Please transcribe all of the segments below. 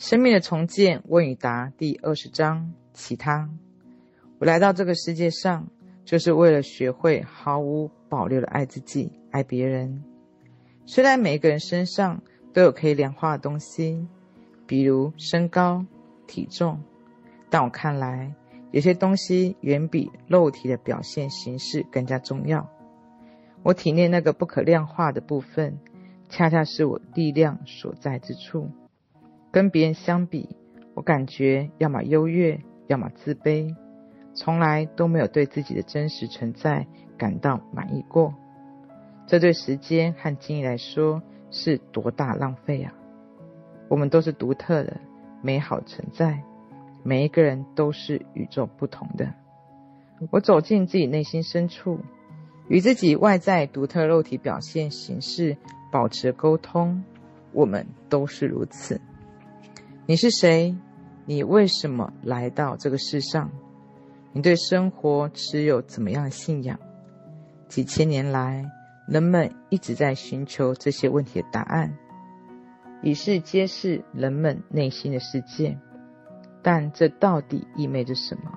生命的重建问与答第二十章，其他。我来到这个世界上，就是为了学会毫无保留的爱自己，爱别人。虽然每个人身上都有可以量化的东西，比如身高、体重，但我看来，有些东西远比肉体的表现形式更加重要。我体内那个不可量化的部分，恰恰是我力量所在之处。跟别人相比，我感觉要么优越，要么自卑，从来都没有对自己的真实存在感到满意过。这对时间和精力来说是多大浪费啊！我们都是独特的、美好存在，每一个人都是与众不同的。我走进自己内心深处。与自己外在独特肉体表现形式保持沟通，我们都是如此。你是谁？你为什么来到这个世上？你对生活持有怎么样的信仰？几千年来，人们一直在寻求这些问题的答案，以示揭示人们内心的世界。但这到底意味着什么？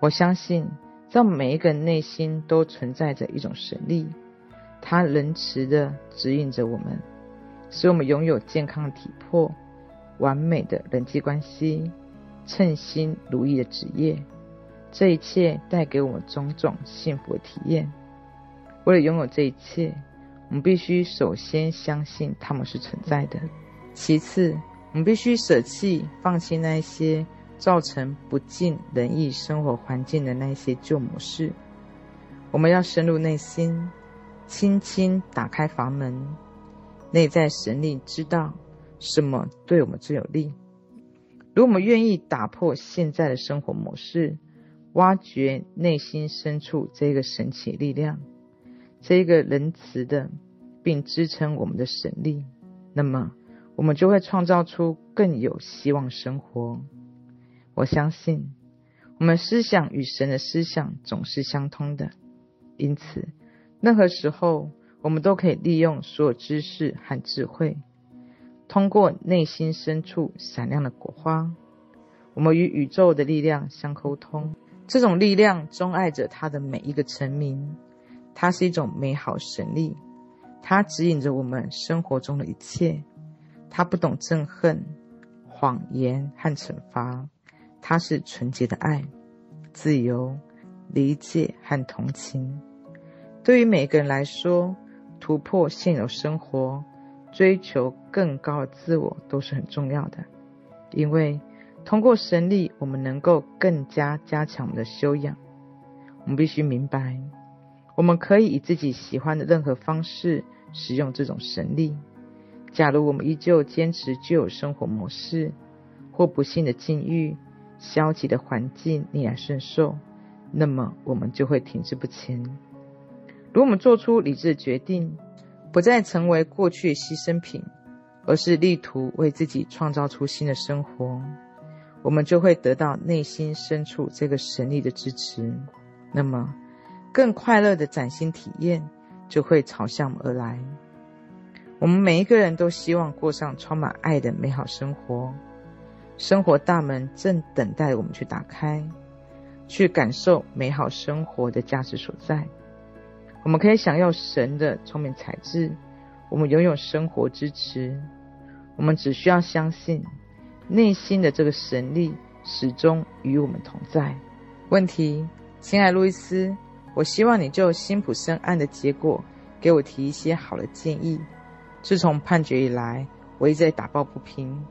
我相信。在每一个人内心都存在着一种神力，它仁慈地指引着我们，使我们拥有健康的体魄、完美的人际关系、称心如意的职业。这一切带给我们种种幸福的体验。为了拥有这一切，我们必须首先相信它们是存在的。其次，我们必须舍弃、放弃那些。造成不尽人意生活环境的那些旧模式，我们要深入内心，轻轻打开房门，内在神力知道什么对我们最有利。如果我们愿意打破现在的生活模式，挖掘内心深处这个神奇力量，这个仁慈的并支撑我们的神力，那么我们就会创造出更有希望生活。我相信，我们思想与神的思想总是相通的，因此，任何时候我们都可以利用所有知识和智慧，通过内心深处闪亮的火花，我们与宇宙的力量相沟通。这种力量钟爱着它的每一个臣民，它是一种美好神力，它指引着我们生活中的一切。它不懂憎恨、谎言和惩罚。它是纯洁的爱、自由、理解和同情。对于每个人来说，突破现有生活，追求更高的自我都是很重要的。因为通过神力，我们能够更加加强我们的修养。我们必须明白，我们可以以自己喜欢的任何方式使用这种神力。假如我们依旧坚持旧有生活模式，或不幸的境遇。消极的环境逆来顺受，那么我们就会停滞不前。如果我们做出理智的决定，不再成为过去牺牲品，而是力图为自己创造出新的生活，我们就会得到内心深处这个神力的支持。那么，更快乐的崭新体验就会朝向而来。我们每一个人都希望过上充满爱的美好生活。生活大门正等待我们去打开，去感受美好生活的价值所在。我们可以享用神的聪明才智，我们拥有生活支持。我们只需要相信，内心的这个神力始终与我们同在。问题，亲爱路易斯，我希望你就辛普森案的结果给我提一些好的建议。自从判决以来，我一直在打抱不平。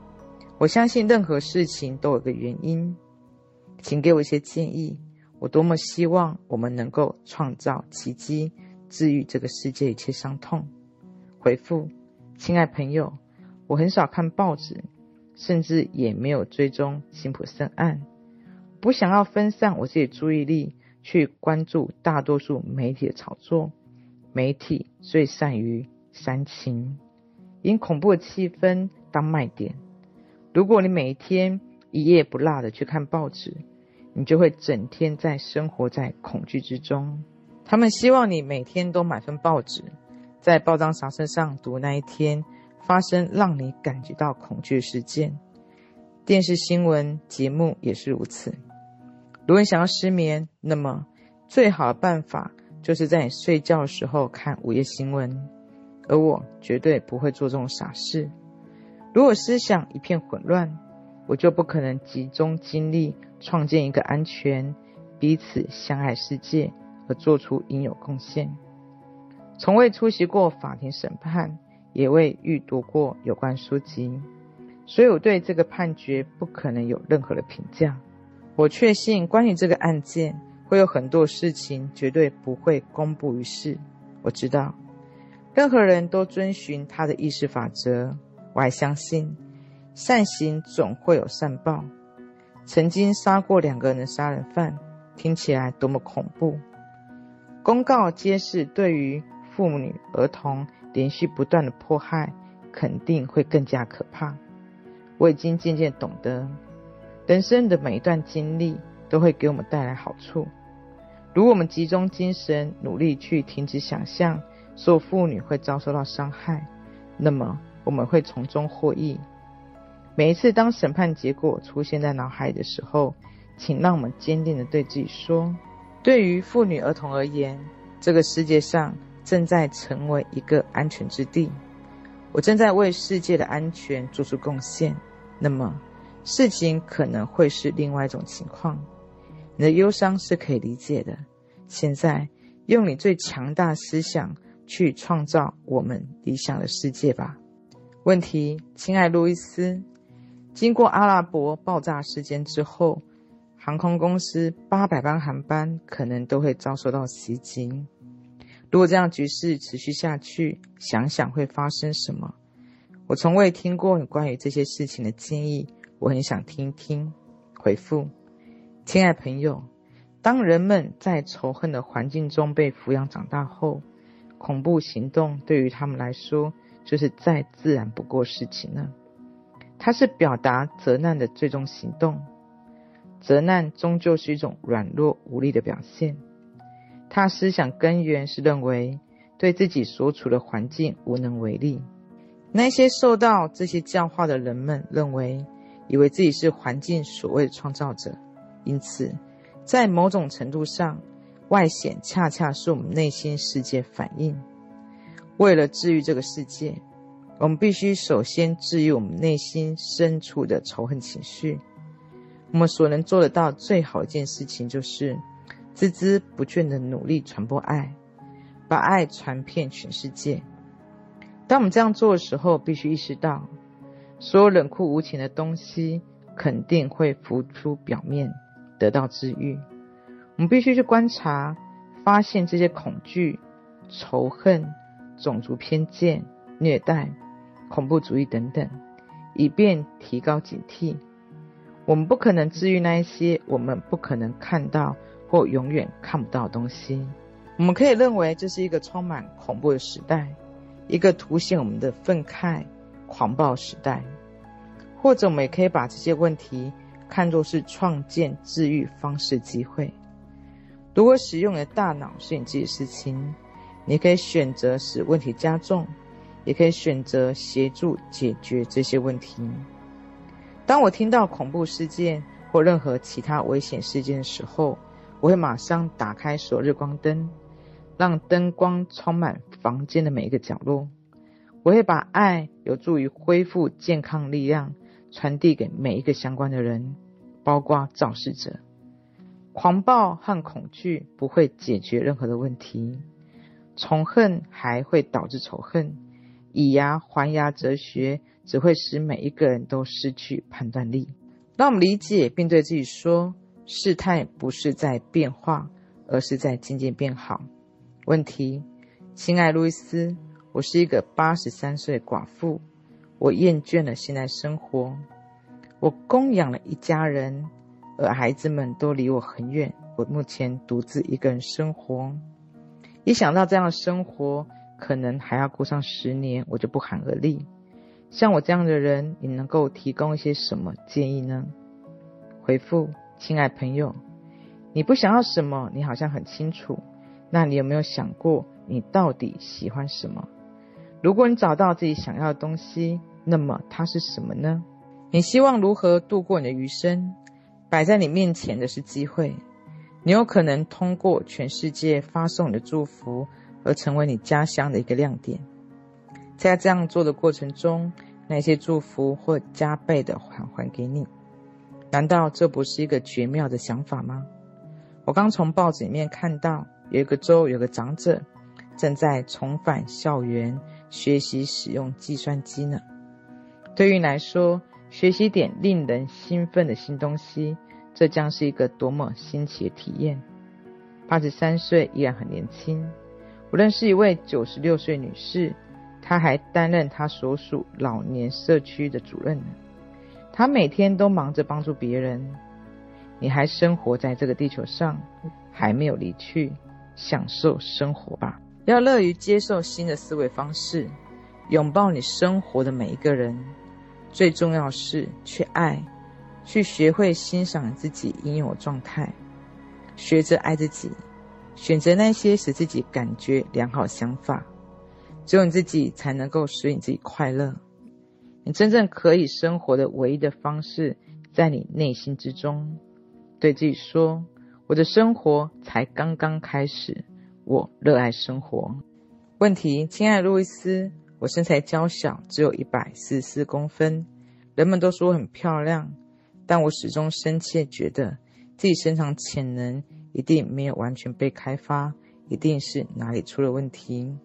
我相信任何事情都有个原因，请给我一些建议。我多么希望我们能够创造奇迹，治愈这个世界一切伤痛。回复，亲爱朋友，我很少看报纸，甚至也没有追踪辛普森案，不想要分散我自己注意力去关注大多数媒体的炒作。媒体最善于煽情，以恐怖的气氛当卖点。如果你每一天一夜不落的去看报纸，你就会整天在生活在恐惧之中。他们希望你每天都买份报纸，在报章杂志上读那一天发生让你感觉到恐惧事件，电视新闻节目也是如此。如果你想要失眠，那么最好的办法就是在你睡觉的时候看午夜新闻。而我绝对不会做这种傻事。如果思想一片混乱，我就不可能集中精力创建一个安全、彼此相爱世界，而做出应有贡献。从未出席过法庭审判，也未阅读过有关书籍，所以我对这个判决不可能有任何的评价。我确信，关于这个案件，会有很多事情绝对不会公布于世。我知道，任何人都遵循他的意识法则。我还相信，善行总会有善报。曾经杀过两个人的杀人犯，听起来多么恐怖！公告揭示，对于妇女、儿童连续不断的迫害，肯定会更加可怕。我已经渐渐懂得，人生的每一段经历都会给我们带来好处。如果我们集中精神，努力去停止想象所有妇女会遭受到伤害，那么我们会从中获益。每一次当审判结果出现在脑海的时候，请让我们坚定地对自己说：对于妇女、儿童而言，这个世界上。正在成为一个安全之地，我正在为世界的安全做出贡献。那么，事情可能会是另外一种情况。你的忧伤是可以理解的。现在，用你最强大思想去创造我们理想的世界吧。问题，亲爱路易斯，经过阿拉伯爆炸事件之后，航空公司八百班航班可能都会遭受到袭击。如果这样局势持续下去，想想会发生什么？我从未听过你关于这些事情的建议，我很想听听。回复，亲爱朋友，当人们在仇恨的环境中被抚养长大后，恐怖行动对于他们来说就是再自然不过事情了。它是表达责难的最终行动，责难终究是一种软弱无力的表现。他思想根源是认为对自己所处的环境无能为力。那些受到这些教化的人们认为，以为自己是环境所谓的创造者，因此，在某种程度上，外显恰恰是我们内心世界反应。为了治愈这个世界，我们必须首先治愈我们内心深处的仇恨情绪。我们所能做得到最好一件事情就是。孜孜不倦地努力传播爱，把爱传遍全世界。当我们这样做的时候，必须意识到，所有冷酷无情的东西肯定会浮出表面，得到治愈。我们必须去观察、发现这些恐惧、仇恨、种族偏见、虐待、恐怖主义等等，以便提高警惕。我们不可能治愈那一些我们不可能看到。或永远看不到的东西，我们可以认为这是一个充满恐怖的时代，一个凸显我们的愤慨、狂暴时代。或者，我们也可以把这些问题看作是创建治愈方式机会。如果使用你的大脑是你自己的事情，你可以选择使问题加重，也可以选择协助解决这些问题。当我听到恐怖事件或任何其他危险事件的时候，我会马上打开所有日光灯，让灯光充满房间的每一个角落。我会把爱有助于恢复健康力量传递给每一个相关的人，包括肇事者。狂暴和恐惧不会解决任何的问题，仇恨还会导致仇恨。以牙还牙哲学只会使每一个人都失去判断力。让我们理解并对自己说。事态不是在变化，而是在渐渐变好。问题，亲爱路易斯，我是一个八十三岁寡妇，我厌倦了现在生活。我供养了一家人，而孩子们都离我很远。我目前独自一个人生活。一想到这样的生活可能还要过上十年，我就不寒而栗。像我这样的人，你能够提供一些什么建议呢？回复。亲爱朋友，你不想要什么？你好像很清楚。那你有没有想过，你到底喜欢什么？如果你找到自己想要的东西，那么它是什么呢？你希望如何度过你的余生？摆在你面前的是机会，你有可能通过全世界发送你的祝福，而成为你家乡的一个亮点。在这样做的过程中，那些祝福会加倍的返还给你。难道这不是一个绝妙的想法吗？我刚从报纸里面看到，有一个州有个长者正在重返校园学习使用计算机呢。对于来说，学习点令人兴奋的新东西，这将是一个多么新奇的体验！八十三岁依然很年轻。我认识一位九十六岁女士，她还担任她所属老年社区的主任呢。她每天都忙着帮助别人。你还生活在这个地球上，还没有离去，享受生活吧！要乐于接受新的思维方式，拥抱你生活的每一个人。最重要是去爱，去学会欣赏自己应有的状态，学着爱自己，选择那些使自己感觉良好想法。只有你自己才能够使你自己快乐。你真正可以生活的唯一的方式，在你内心之中，对自己说：“我的生活才刚刚开始，我热爱生活。”问题，亲爱的路易斯。我身材娇小，只有一百四十四公分，人们都说我很漂亮，但我始终深切觉得自己身上潜能一定没有完全被开发，一定是哪里出了问题。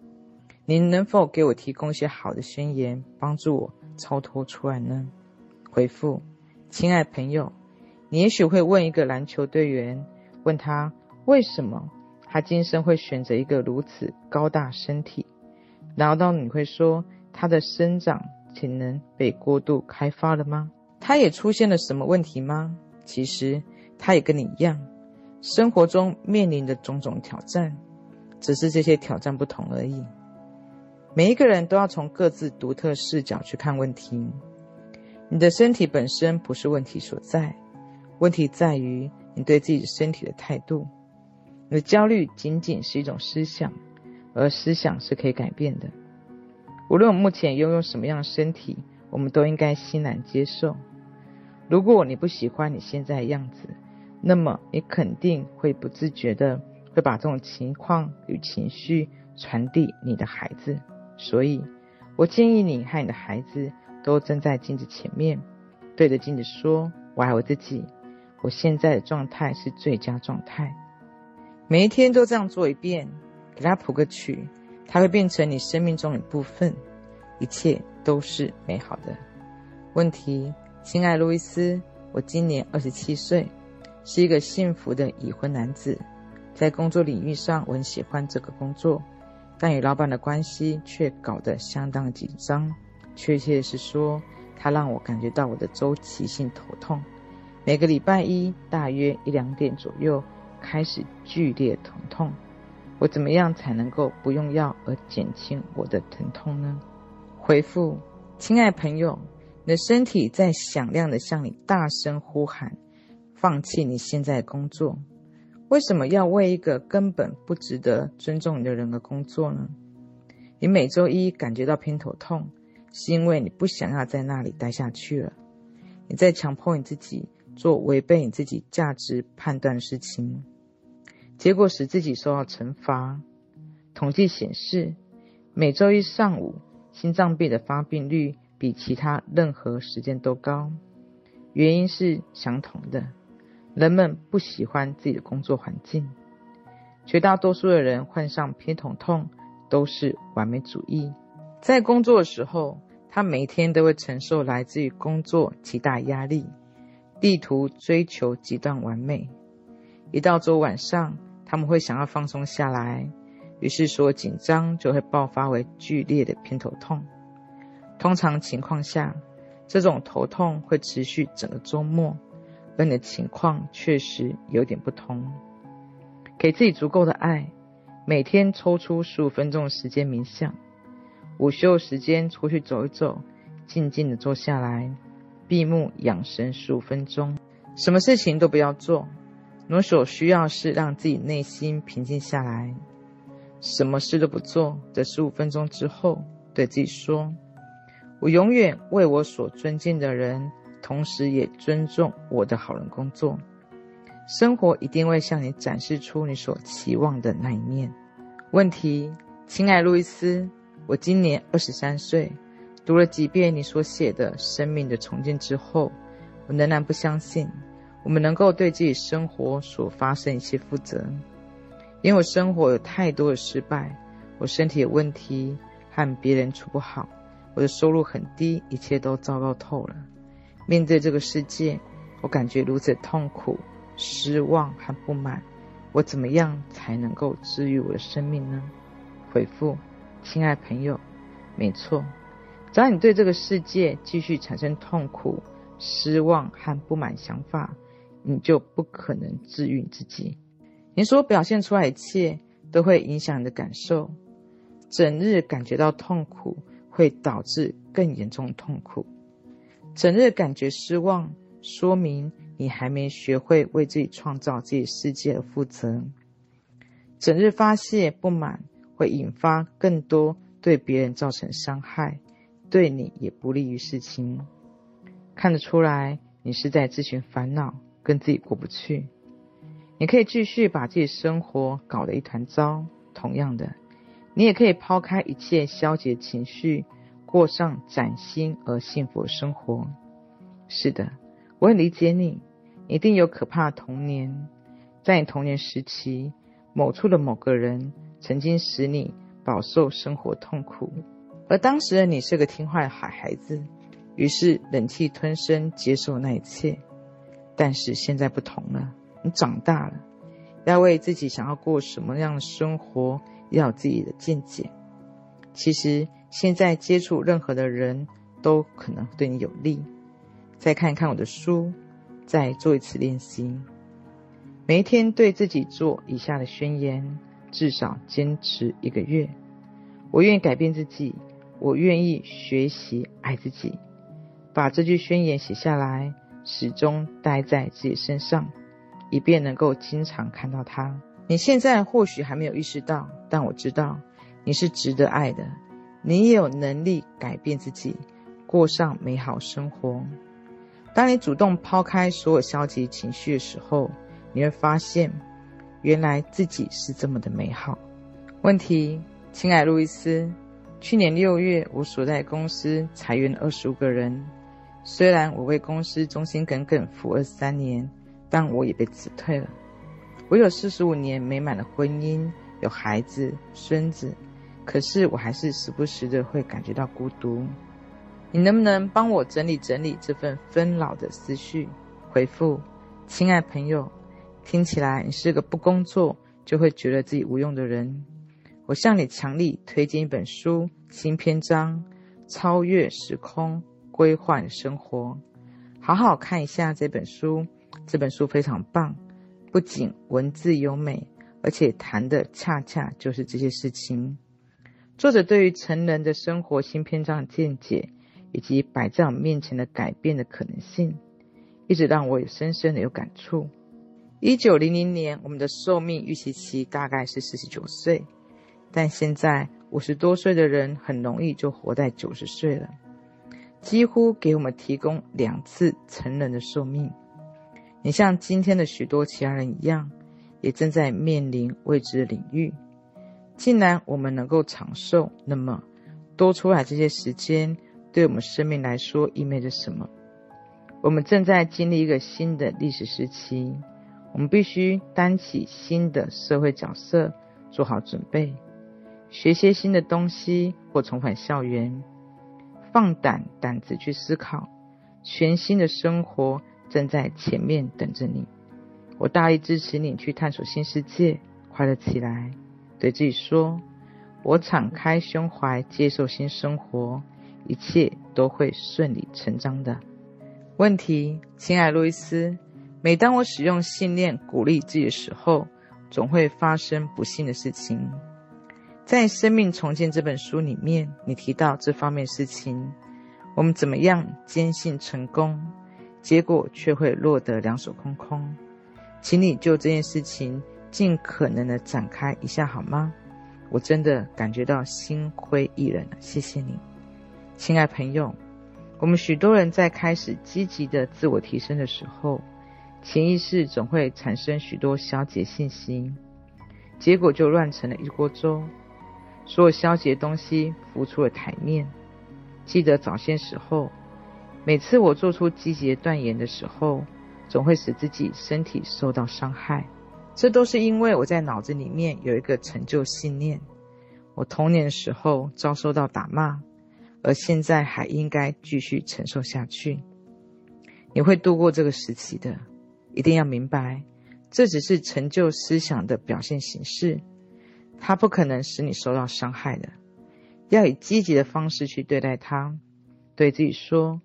您能否给我提供一些好的宣言，帮助我超脱出来呢？回复，亲爱朋友，你也许会问一个篮球队员，问他为什么他今生会选择一个如此高大身体。难道你会说他的生长潜能被过度开发了吗？他也出现了什么问题吗？其实他也跟你一样，生活中面临的种种挑战，只是这些挑战不同而已。每一个人都要从各自独特视角去看问题。你的身体本身不是问题所在，问题在于你对自己身体的态度。你的焦虑仅仅是一种思想。而思想是可以改变的。无论我目前拥有什么样的身体，我们都应该欣然接受。如果你不喜欢你现在的样子，那么你肯定会不自觉的会把这种情况与情绪传递你的孩子。所以，我建议你和你的孩子都站在镜子前面，对着镜子说：“我爱我自己，我现在的状态是最佳状态。”每一天都这样做一遍。给他谱个曲，它会变成你生命中的一部分，一切都是美好的。问题，亲爱路易斯，我今年二十七岁，是一个幸福的已婚男子，在工作领域上我很喜欢这个工作，但与老板的关系却搞得相当紧张。确切是说，他让我感觉到我的周期性头痛，每个礼拜一大约一两点左右开始剧烈疼痛。我怎么样才能够不用药而减轻我的疼痛呢？回复，亲爱朋友，你的身体在响亮地向你大声呼喊，放弃你现在的工作。为什么要为一个根本不值得尊重你的人而工作呢？你每周一感觉到偏头痛，是因为你不想要在那里待下去了。你在强迫你自己做违背你自己价值判断的事情。结果使自己受到惩罚。统计显示，每周一上午心脏病的发病率比其他任何时间都高。原因是相同的，人们不喜欢自己的工作环境。绝大多数的人患上偏头痛都是完美主义。在工作的时候，他每天都会承受来自于工作极大压力，力图追求极端完美。一到周晚上，他们会想要放松下来，于是所有紧张就会爆发为剧烈的偏头痛。通常情况下，这种头痛会持续整个周末，跟你的情况确实有点不同。给自己足够的爱，每天抽出十五分钟的时间冥想，午休时间出去走一走，静静的坐下来，闭目养神十五分钟，什么事情都不要做。我所需要是让自己内心平静下来，什么事都不做。在十五分钟之后，对自己说：“我永远为我所尊敬的人同时也尊重我的好人工作。生活一定会向你展示出你所期望的那一面。问题，亲爱路易斯，我今年二十三岁，读了几遍你所写的《生命的重建》之后，我仍然不相信我们能够对自己生活所发生一切负责，因为我生活有太多的失败，我身体有问题，和别人处不好，我的收入很低，一切都糟糕透了。面对这个世界，我感觉如此痛苦、失望和不满。我怎么样才能够治愈我的生命呢？回复，亲爱朋友，没错，只要你对这个世界继续产生痛苦。失望和不满想法，你就不可能治愈自己。你所表现出来一切都会影响你的感受。整日感觉到痛苦，会导致更严重痛苦。整日感觉失望，说明你还没学会为自己创造自己世界而负责。整日发泄不满，会引发更多对别人造成伤害，对你也不利于事情。看得出来，你是在自寻烦恼，跟自己过不去。你可以继续把自己生活搞得一团糟。同样的，你也可以抛开一切消极情绪，过上崭新而幸福的生活。是的，我很理解你，一定有可怕的童年。在你童年时期，某处的某个人曾经使你饱受生活痛苦，而当时的你是个听话的好孩子。于是忍气吞声接受那一切，但是现在不同了，你长大了，要为自己想要过什么样的生活，要有自己的见解。其实现在接触任何的人都可能对你有利。再看看我的书，再做一次练习。每一天对自己做以下的宣言，至少坚持一个月。我愿意改变自己，我愿意学习爱自己。把这句宣言写下来，始终待在自己身上，以便能够经常看到它。你现在或许还没有意识到，但我知道你是值得爱的，你也有能力改变自己，过上美好生活。当你主动抛开所有消极情绪的时候，你会发现，原来自己是这么的美好。问题，亲爱路易斯，去年六月，我所在公司裁员二十五个人。虽然我为公司忠心耿耿服务二三年，但我也被辞退了。我有四十五年美满的婚姻，有孩子、孙子，可是我还是时不时的会感觉到孤独。你能不能帮我整理整理这份纷扰的思绪？回复，亲爱朋友，听起来你是个不工作就会觉得自己无用的人。我向你强力推荐一本书，新篇章：超越时空。规划生活，好好看一下这本书。这本书非常棒，不仅文字优美，而且谈的恰恰就是这些事情。作者对于成人的生活新篇章的见解，以及摆在我们面前的改变的可能性，一直让我有深深的有感触。一九零零年，我们的寿命预期期大概是四十九岁，但现在五十多岁的人很容易就活在九十岁了。几乎给我们提供两次成人的寿命。你像今天的许多其他人一样，也正在面临未知的领域。既然我们能够长寿，那么多出来这些时间，对我们生命来说意味着什么？我们正在经历一个新的历史时期，我们必须担起新的社会角色，做好准备，学些新的东西，或重返校园。放胆胆子去思考，全新的生活正在前面等着你。我大力支持你去探索新世界，快乐起来。对自己说：“我敞开胸怀接受新生活，一切都会顺理成章的。”问题，亲爱路易斯，每当我使用信念鼓励自己的时候，总会发生不幸的事情。在《生命重建》这本书里面，你提到这方面事情，我们怎么样坚信成功，结果却会落得两手空空？请你就这件事情尽可能的展开一下好吗？我真的感觉到心灰意冷了，谢谢你，亲爱朋友。我们许多人在开始积极的自我提升的时候，潜意识总会产生许多消极信息，结果就乱成了一锅粥，所有消极的东西浮出了台面。记得早些时候，每次我做出积极的断言的时候，总会使自己身体受到伤害。这都是因为我在脑子里面有一个陈旧信念：我童年时候遭受到打骂，而现在还应该继续承受下去。你会度过这个时期的，一定要明白，这只是陈旧思想的表现形式，它不可能使你受到伤害的。要以积极的方式去对待它，对自己说：“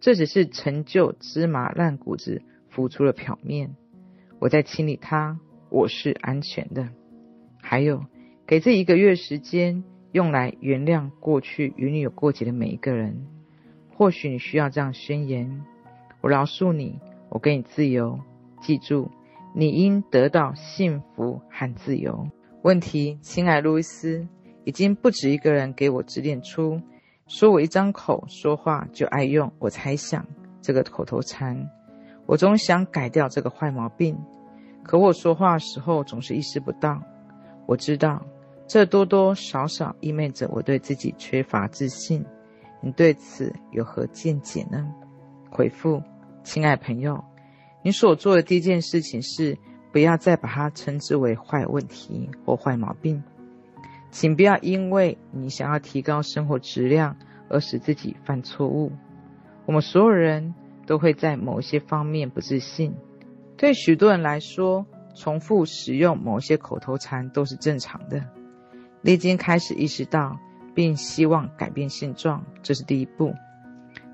这只是陈旧芝麻烂谷子浮出了表面，我在清理它，我是安全的。”还有，给这一个月时间，用来原谅过去与你有过节的每一个人。或许你需要这样宣言：“我饶恕你，我给你自由。记住，你应得到幸福和自由。”问题，亲爱路易斯。已经不止一个人给我指点出，说我一张口说话就爱用“我猜想”这个口头禅。我总想改掉这个坏毛病，可我说话时候总是意识不到。我知道，这多多少少意味着我对自己缺乏自信。你对此有何见解呢？回复，亲爱朋友，你所做的第一件事情是不要再把它称之为坏问题或坏毛病。请不要因为你想要提高生活质量而使自己犯错误。我们所有人都会在某些方面不自信。对许多人来说，重复使用某些口头禅都是正常的。你已经开始意识到并希望改变现状，这是第一步。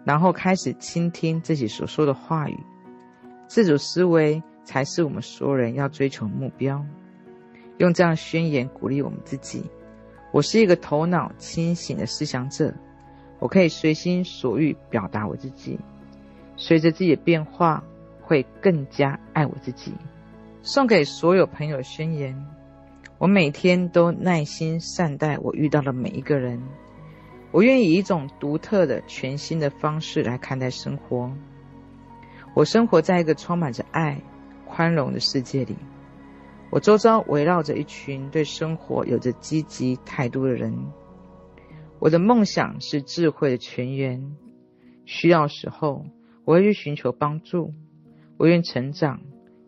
然后开始倾听自己所说的话语。自主思维才是我们所有人要追求的目标。用这样宣言鼓励我们自己。我是一个头脑清醒的思想者，我可以随心所欲表达我自己。随着自己的变化，会更加爱我自己。送给所有朋友宣言：我每天都耐心善待我遇到的每一个人。我愿以一种独特的、全新的方式来看待生活。我生活在一个充满着爱、宽容的世界里。我周遭围绕着一群对生活有着积极态度的人。我的梦想是智慧的泉源。需要时候，我会去寻求帮助。我愿成长，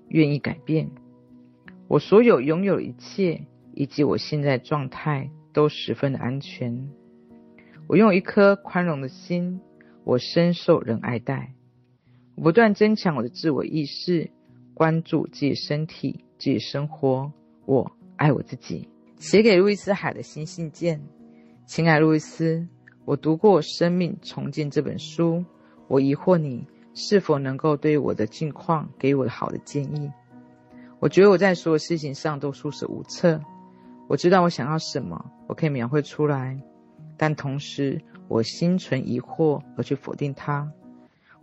愿意改变。我所有拥有一切以及我现在状态都十分的安全。我拥有一颗宽容的心。我深受人爱戴。我不断增强我的自我意识，关注自己身体。自己生活，我爱我自己。写给路易斯·海的新信件，亲爱路易斯，我读过《生命重建》这本书，我疑惑你是否能够对我的境况给我好的建议。我觉得我在所有事情上都束手无策。我知道我想要什么，我可以描绘出来，但同时我心存疑惑而去否定它。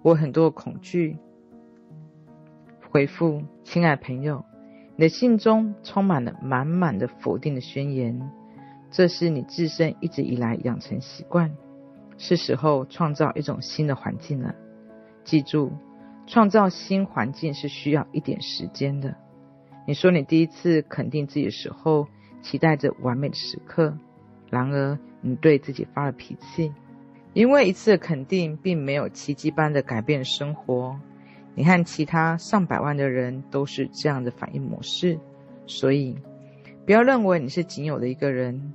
我很多恐惧。回复，亲爱朋友。你的信中充满了满满的否定的宣言，这是你自身一直以来养成习惯。是时候创造一种新的环境了。记住，创造新环境是需要一点时间的。你说你第一次肯定自己的时候，期待着完美的时刻，然而你对自己发了脾气，因为一次肯定并没有奇迹般的改变生活。你和其他上百万的人都是这样的反应模式，所以不要认为你是仅有的一个人，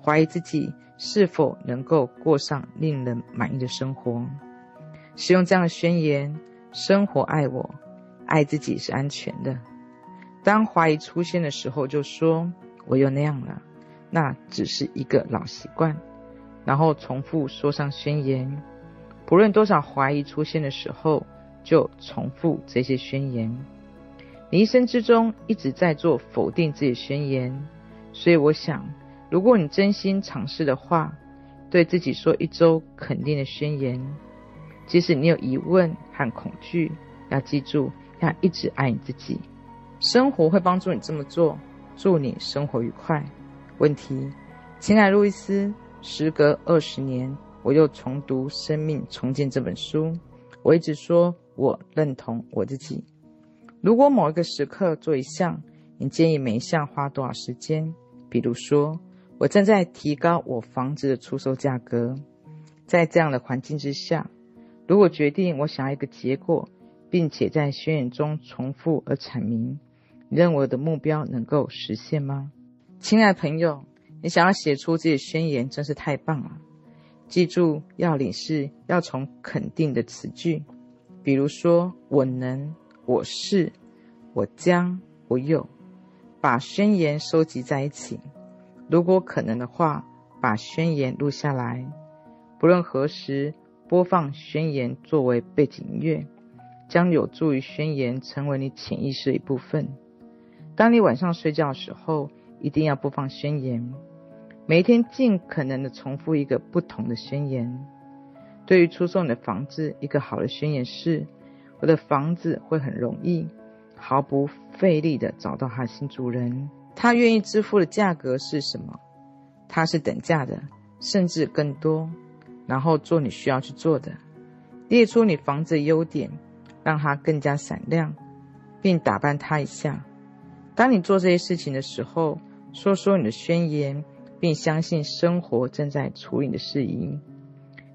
怀疑自己是否能够过上令人满意的生活。使用这样的宣言：生活爱我，爱自己是安全的。当怀疑出现的时候，就说我又那样了，那只是一个老习惯。然后重复说上宣言，不论多少怀疑出现的时候。就重复这些宣言。你一生之中一直在做否定自己宣言，所以我想，如果你真心尝试的话，对自己说一周肯定的宣言。即使你有疑问和恐惧，要记住要一直爱你自己。生活会帮助你这么做。祝你生活愉快。问题：亲爱路易斯，时隔二十年，我又重读《生命重建》这本书。我一直说，我认同我自己。如果某一个时刻做一项，你建议每一项花多少时间？比如说，我正在提高我房子的出售价格。在这样的环境之下，如果决定我想要一个结果，并且在宣言中重复而阐明，你认为我的目标能够实现吗？亲爱朋友，你想要写出这些宣言真是太棒了。记住，要领是要从肯定的词句，比如说“我能”“我是”“我将”“我有”。把宣言收集在一起，如果可能的话，把宣言录下来。不论何时播放宣言作为背景音乐，将有助于宣言成为你潜意识的一部分。当你晚上睡觉的时候，一定要播放宣言。每天尽可能的重复一个不同的宣言。对于出售你的房子，一个好的宣言是：我的房子会很容易。毫不费力的找到他的新主人，他愿意支付的价格是什么？他是等价的，甚至更多。然后做你需要去做的，列出你房子的优点，让它更加闪亮，并打扮它一下。当你做这些事情的时候，说说你的宣言，并相信生活正在处理你的事宜。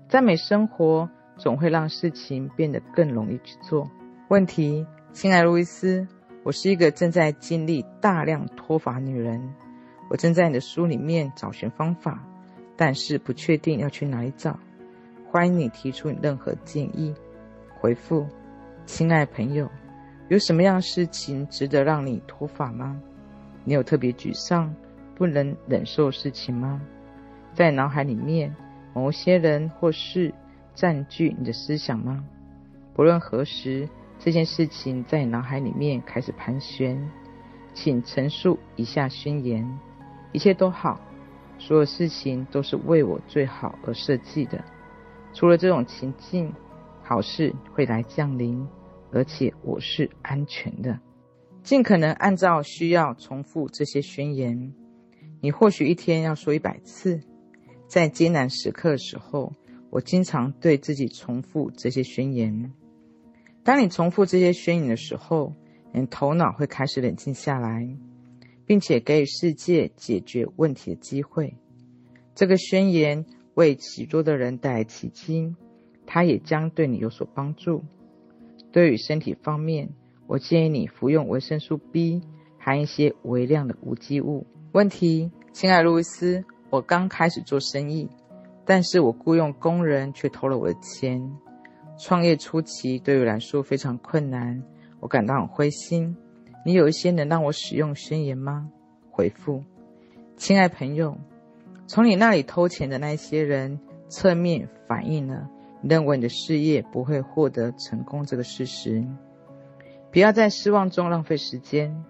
赞美生活，总会让事情变得更容易去做。问题。亲爱路易斯，我是一个正在经历大量脱发女人。我正在你的书里面找寻方法，但是不确定要去哪里找。欢迎你提出任何建议。回复：亲爱朋友，有什么样事情值得让你脱发吗？你有特别沮丧、不能忍受事情吗？在脑海里面，某些人或事占据你的思想吗？不论何时。这件事情在脑海里面开始盘旋，请陈述以下宣言：一切都好，所有事情都是为我最好而设计的。除了这种情境，好事会来降临，而且我是安全的。尽可能按照需要重复这些宣言。你或许一天要说一百次。在艰难时刻的时候，我经常对自己重复这些宣言。当你重复这些宣言的时候，你头脑会开始冷静下来，并且给予世界解决问题的机会。这个宣言为许多的人带来奇迹，它也将对你有所帮助。对于身体方面，我建议你服用维生素 B，含一些微量的无机物。问题，亲爱路易斯，我刚开始做生意，但是我雇佣工人却偷了我的钱。创业初期对我来说非常困难，我感到很灰心。你有一些能让我使用宣言吗？回复，亲爱朋友，从你那里偷钱的那些人侧面反映了认为你的事业不会获得成功这个事实。不要在失望中浪费时间。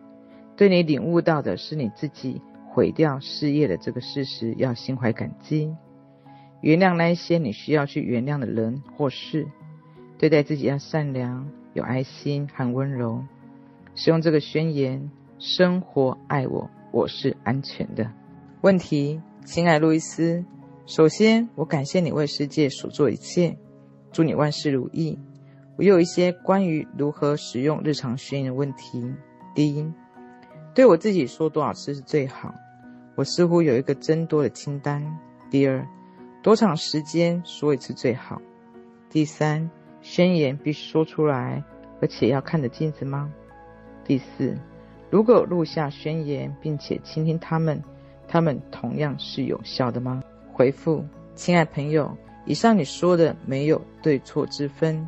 对你领悟到的是你自己毁掉事业的这个事实，要心怀感激，原谅那些你需要去原谅的人或事。对待自己要善良、有爱心和温柔。使用这个宣言：生活爱我，我是安全的。问题，亲爱路易斯，首先我感谢你为世界所做一切，祝你万事如意。我有一些关于如何使用日常宣言的问题。第一，对我自己说多少次是最好？我似乎有一个增多的清单。第二，多长时间说一次最好？第三。宣言必须说出来，而且要看着镜子吗？第四，如果录下宣言并且倾听他们，他们同样是有效的吗？回复，亲爱朋友，以上你说的没有对错之分，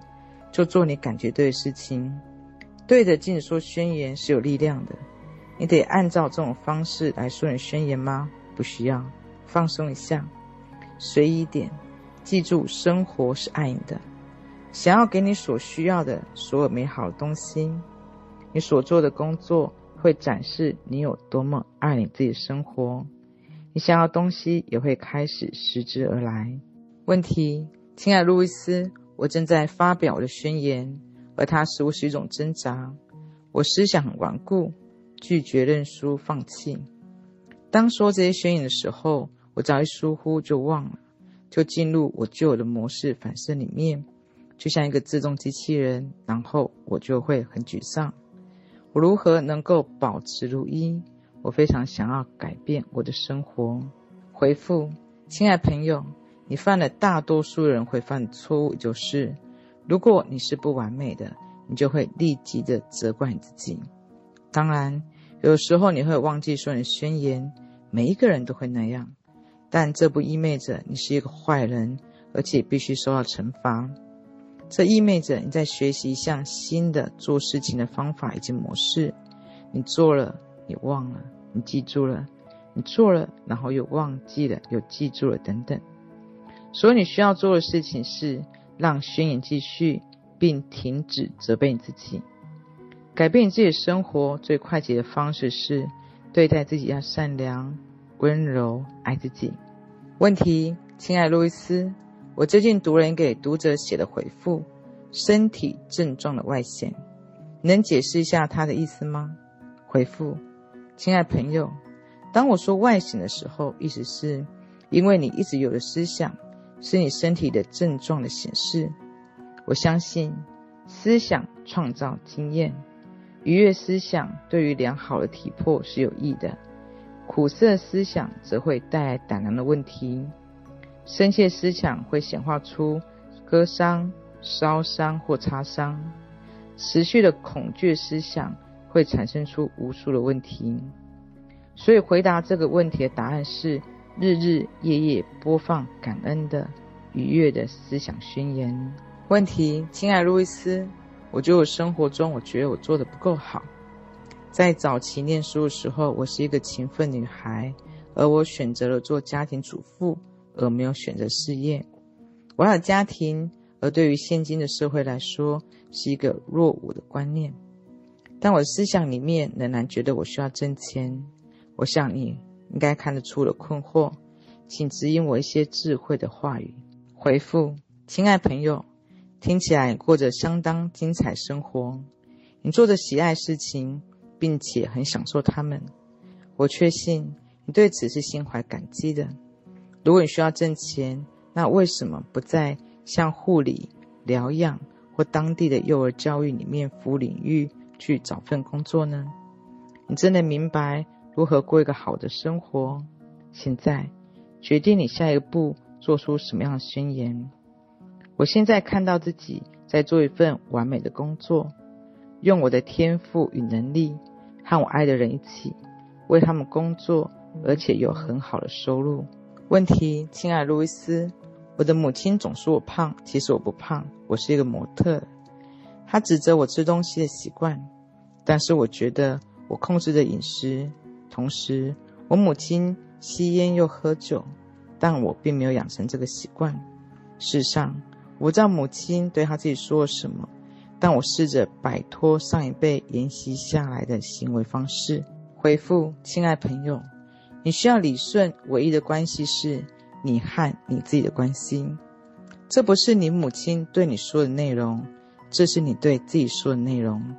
就做你感觉对的事情。对着镜子说宣言是有力量的，你得按照这种方式来说你宣言吗？不需要，放松一下，随意一点，记住生活是爱你的。想要给你所需要的所有美好的东西，你所做的工作会展示你有多么爱你自己的生活。你想要东西也会开始随之而来。问题，亲爱的路易斯，我正在发表我的宣言，而它似乎是一种挣扎。我思想很顽固，拒绝认输，放弃。当说这些宣言的时候，我早一疏忽就忘了。就进入我旧有的模式反射里面，就像一个自动机器人，然后我就会很沮丧。我如何能够保持如一？我非常想要改变我的生活。回复，亲爱朋友，你犯了大多数人会犯的错误，就是如果你是不完美的，你就会立即的责怪你自己。当然，有时候你会忘记说你的宣言，每一个人都会那样。但这不意味着你是一个坏人，而且必须受到惩罚。这意味着你在学习一项新的做事情的方法以及模式。你做了，你忘了；你记住了，你做了，然后又忘记了，又记住了，等等。所以你需要做的事情是让宣言继续，并停止责备你自己。改变你自己的生活最快捷的方式是对待自己要善良。温柔爱自己。问题，亲爱路易斯，我最近读了你给读者写的回复，身体症状的外显，能解释一下它的意思吗？回复，亲爱朋友，当我说外显的时候，意思是因为你一直有的思想是你身体的症状的显示。我相信思想创造经验，愉悦思想对于良好的体魄是有益的。苦涩思想则会带来胆囊的问题，深切思想会显化出割伤、烧伤或擦伤，持续的恐惧思想会产生出无数的问题。所以，回答这个问题的答案是：日日夜夜播放感恩的、愉悦的思想宣言。问题，亲爱路易斯，我觉得我生活中，我觉得我做的不够好。在早期念书的时候，我是一个勤奋女孩，而我选择了做家庭主妇，而没有选择事业。我有家庭，而对于现今的社会来说，是一个落伍的观念。但我思想里面仍然觉得我需要挣钱。我想你应该看得出了困惑，请指引我一些智慧的话语。回复，亲爱朋友，听起来过着相当精彩生活，你做着喜爱事情。并且很享受他们，我确信你对此是心怀感激的。如果你需要挣钱，那为什么不在像护理、疗养或当地的幼儿教育里面服务领域去找份工作呢？你真的明白如何过一个好的生活？现在决定你下一步做出什么样的宣言。我现在看到自己在做一份完美的工作，用我的天赋与能力。和我爱的人一起为他们工作，而且有很好的收入。问题，亲爱路易斯，我的母亲总说我胖，其实我不胖，我是一个模特。她指责我吃东西的习惯，但是我觉得我控制着饮食。同时，我母亲吸烟又喝酒，但我并没有养成这个习惯。事实上，我不知道母亲对她自己说了什么。但我试着摆脱上一辈沿袭下来的行为方式。回复，亲爱朋友，你需要理顺唯一的关系是你和你自己的关系。这不是你母亲对你说的内容，这是你对自己说的内容。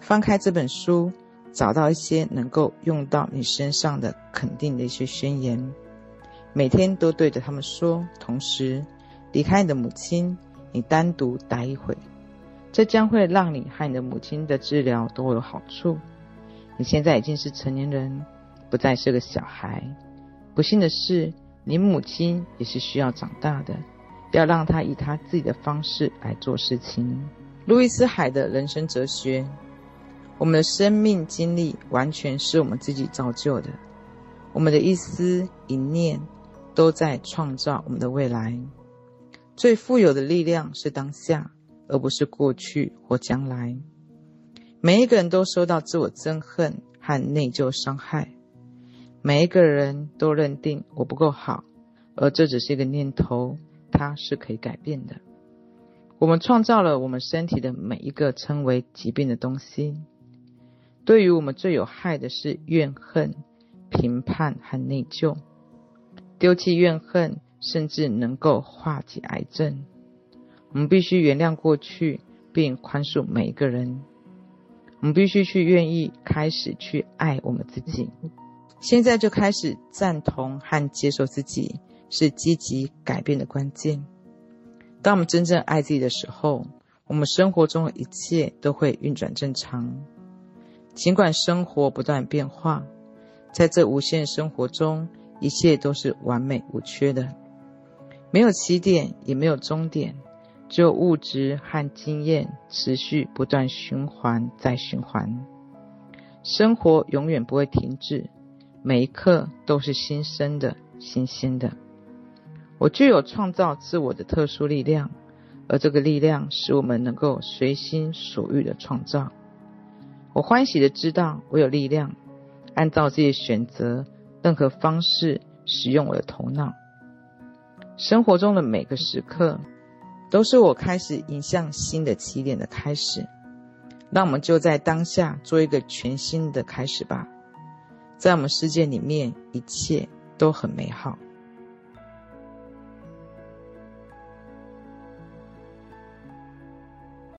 翻开这本书，找到一些能够用到你身上的肯定的一些宣言，每天都对着他们说。同时，离开你的母亲，你单独待一会。这将会让你和你的母亲的治疗都有好处。你现在已经是成年人，不再是个小孩。不幸的是，你母亲也是需要长大的，要让她以她自己的方式来做事情。路易斯·海的人生哲学：我们的生命经历完全是我们自己造就的，我们的一思一念都在创造我们的未来。最富有的力量是当下。而不是过去或将来。每一个人都受到自我憎恨和内疚伤害，每一个人都认定我不够好，而这只是一个念头，它是可以改变的。我们创造了我们身体的每一个称为疾病的东西。对于我们最有害的是怨恨、评判和内疚。丢弃怨恨，甚至能够化解癌症。我们必须原谅过去，并宽恕每一个人。我们必须去愿意开始去爱我们自己。现在就开始赞同和接受自己，是积极改变的关键。当我们真正爱自己的时候，我们生活中的一切都会运转正常。尽管生活不断变化，在这无限生活中，一切都是完美无缺的，没有起点，也没有终点，只有物质和经验持续不断循环再循环。生活永远不会停止，每一刻都是新生的、新鲜的。我具有创造自我的特殊力量，而这个力量使我们能够随心所欲的创造。我欢喜的知道，我有力量，按照自己的选择，任何方式使用我的头脑。生活中的每个时刻，都是我开始迎向新的起点的开始。那我们就在当下做一个全新的开始吧。在我们世界里面，一切都很美好。